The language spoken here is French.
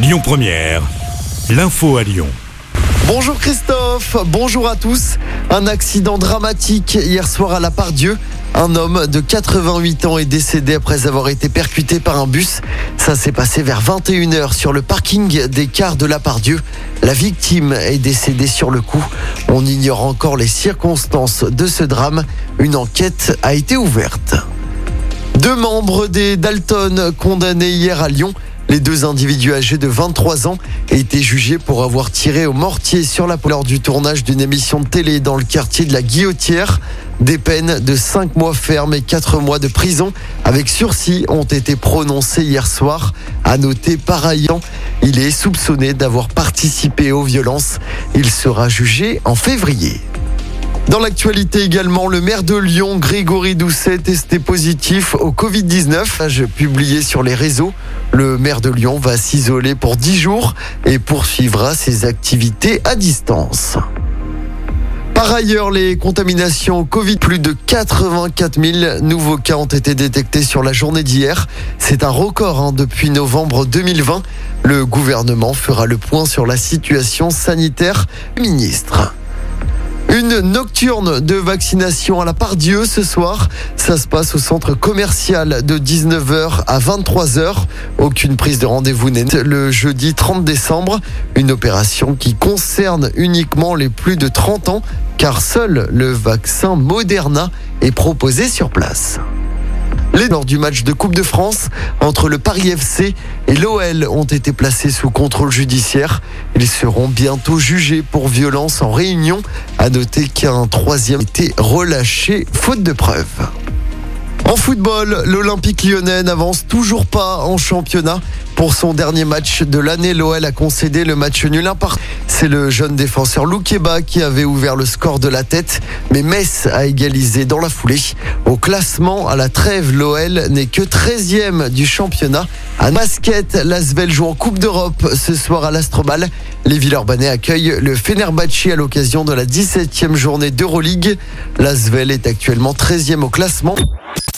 Lyon Première, l'info à Lyon. Bonjour Christophe, bonjour à tous. Un accident dramatique hier soir à la Pardieu. Un homme de 88 ans est décédé après avoir été percuté par un bus. Ça s'est passé vers 21h sur le parking des cars de la Pardieu. La victime est décédée sur le coup. On ignore encore les circonstances de ce drame. Une enquête a été ouverte. Deux membres des Dalton condamnés hier à Lyon. Les deux individus âgés de 23 ans étaient jugés pour avoir tiré au mortier sur la lors du tournage d'une émission de télé dans le quartier de la Guillotière. Des peines de 5 mois ferme et 4 mois de prison avec sursis ont été prononcées hier soir. À noter par ailleurs, il est soupçonné d'avoir participé aux violences. Il sera jugé en février. Dans l'actualité également, le maire de Lyon, Grégory Doucet, testé positif au Covid-19. Publié sur les réseaux, le maire de Lyon va s'isoler pour 10 jours et poursuivra ses activités à distance. Par ailleurs, les contaminations Covid, plus de 84 000 nouveaux cas ont été détectés sur la journée d'hier. C'est un record hein, depuis novembre 2020. Le gouvernement fera le point sur la situation sanitaire ministre. Une nocturne de vaccination à la part Dieu ce soir. Ça se passe au centre commercial de 19h à 23h. Aucune prise de rendez-vous n'est le jeudi 30 décembre. Une opération qui concerne uniquement les plus de 30 ans car seul le vaccin Moderna est proposé sur place. Lors du match de Coupe de France entre le Paris FC et l'OL ont été placés sous contrôle judiciaire. Ils seront bientôt jugés pour violence en réunion. À noter qu'un troisième a été relâché faute de preuves. En football, l'Olympique lyonnais n'avance toujours pas en championnat. Pour son dernier match de l'année, l'OL a concédé le match nul partout. C'est le jeune défenseur Loukeba qui avait ouvert le score de la tête, mais Metz a égalisé dans la foulée. Au classement, à la trêve, l'OL n'est que 13e du championnat. À basket, l'Asvel joue en Coupe d'Europe ce soir à l'Astrobal. Les Villeurbanais accueillent le Fenerbahçe à l'occasion de la 17e journée d'Euroleague. L'Asvel est actuellement 13e au classement.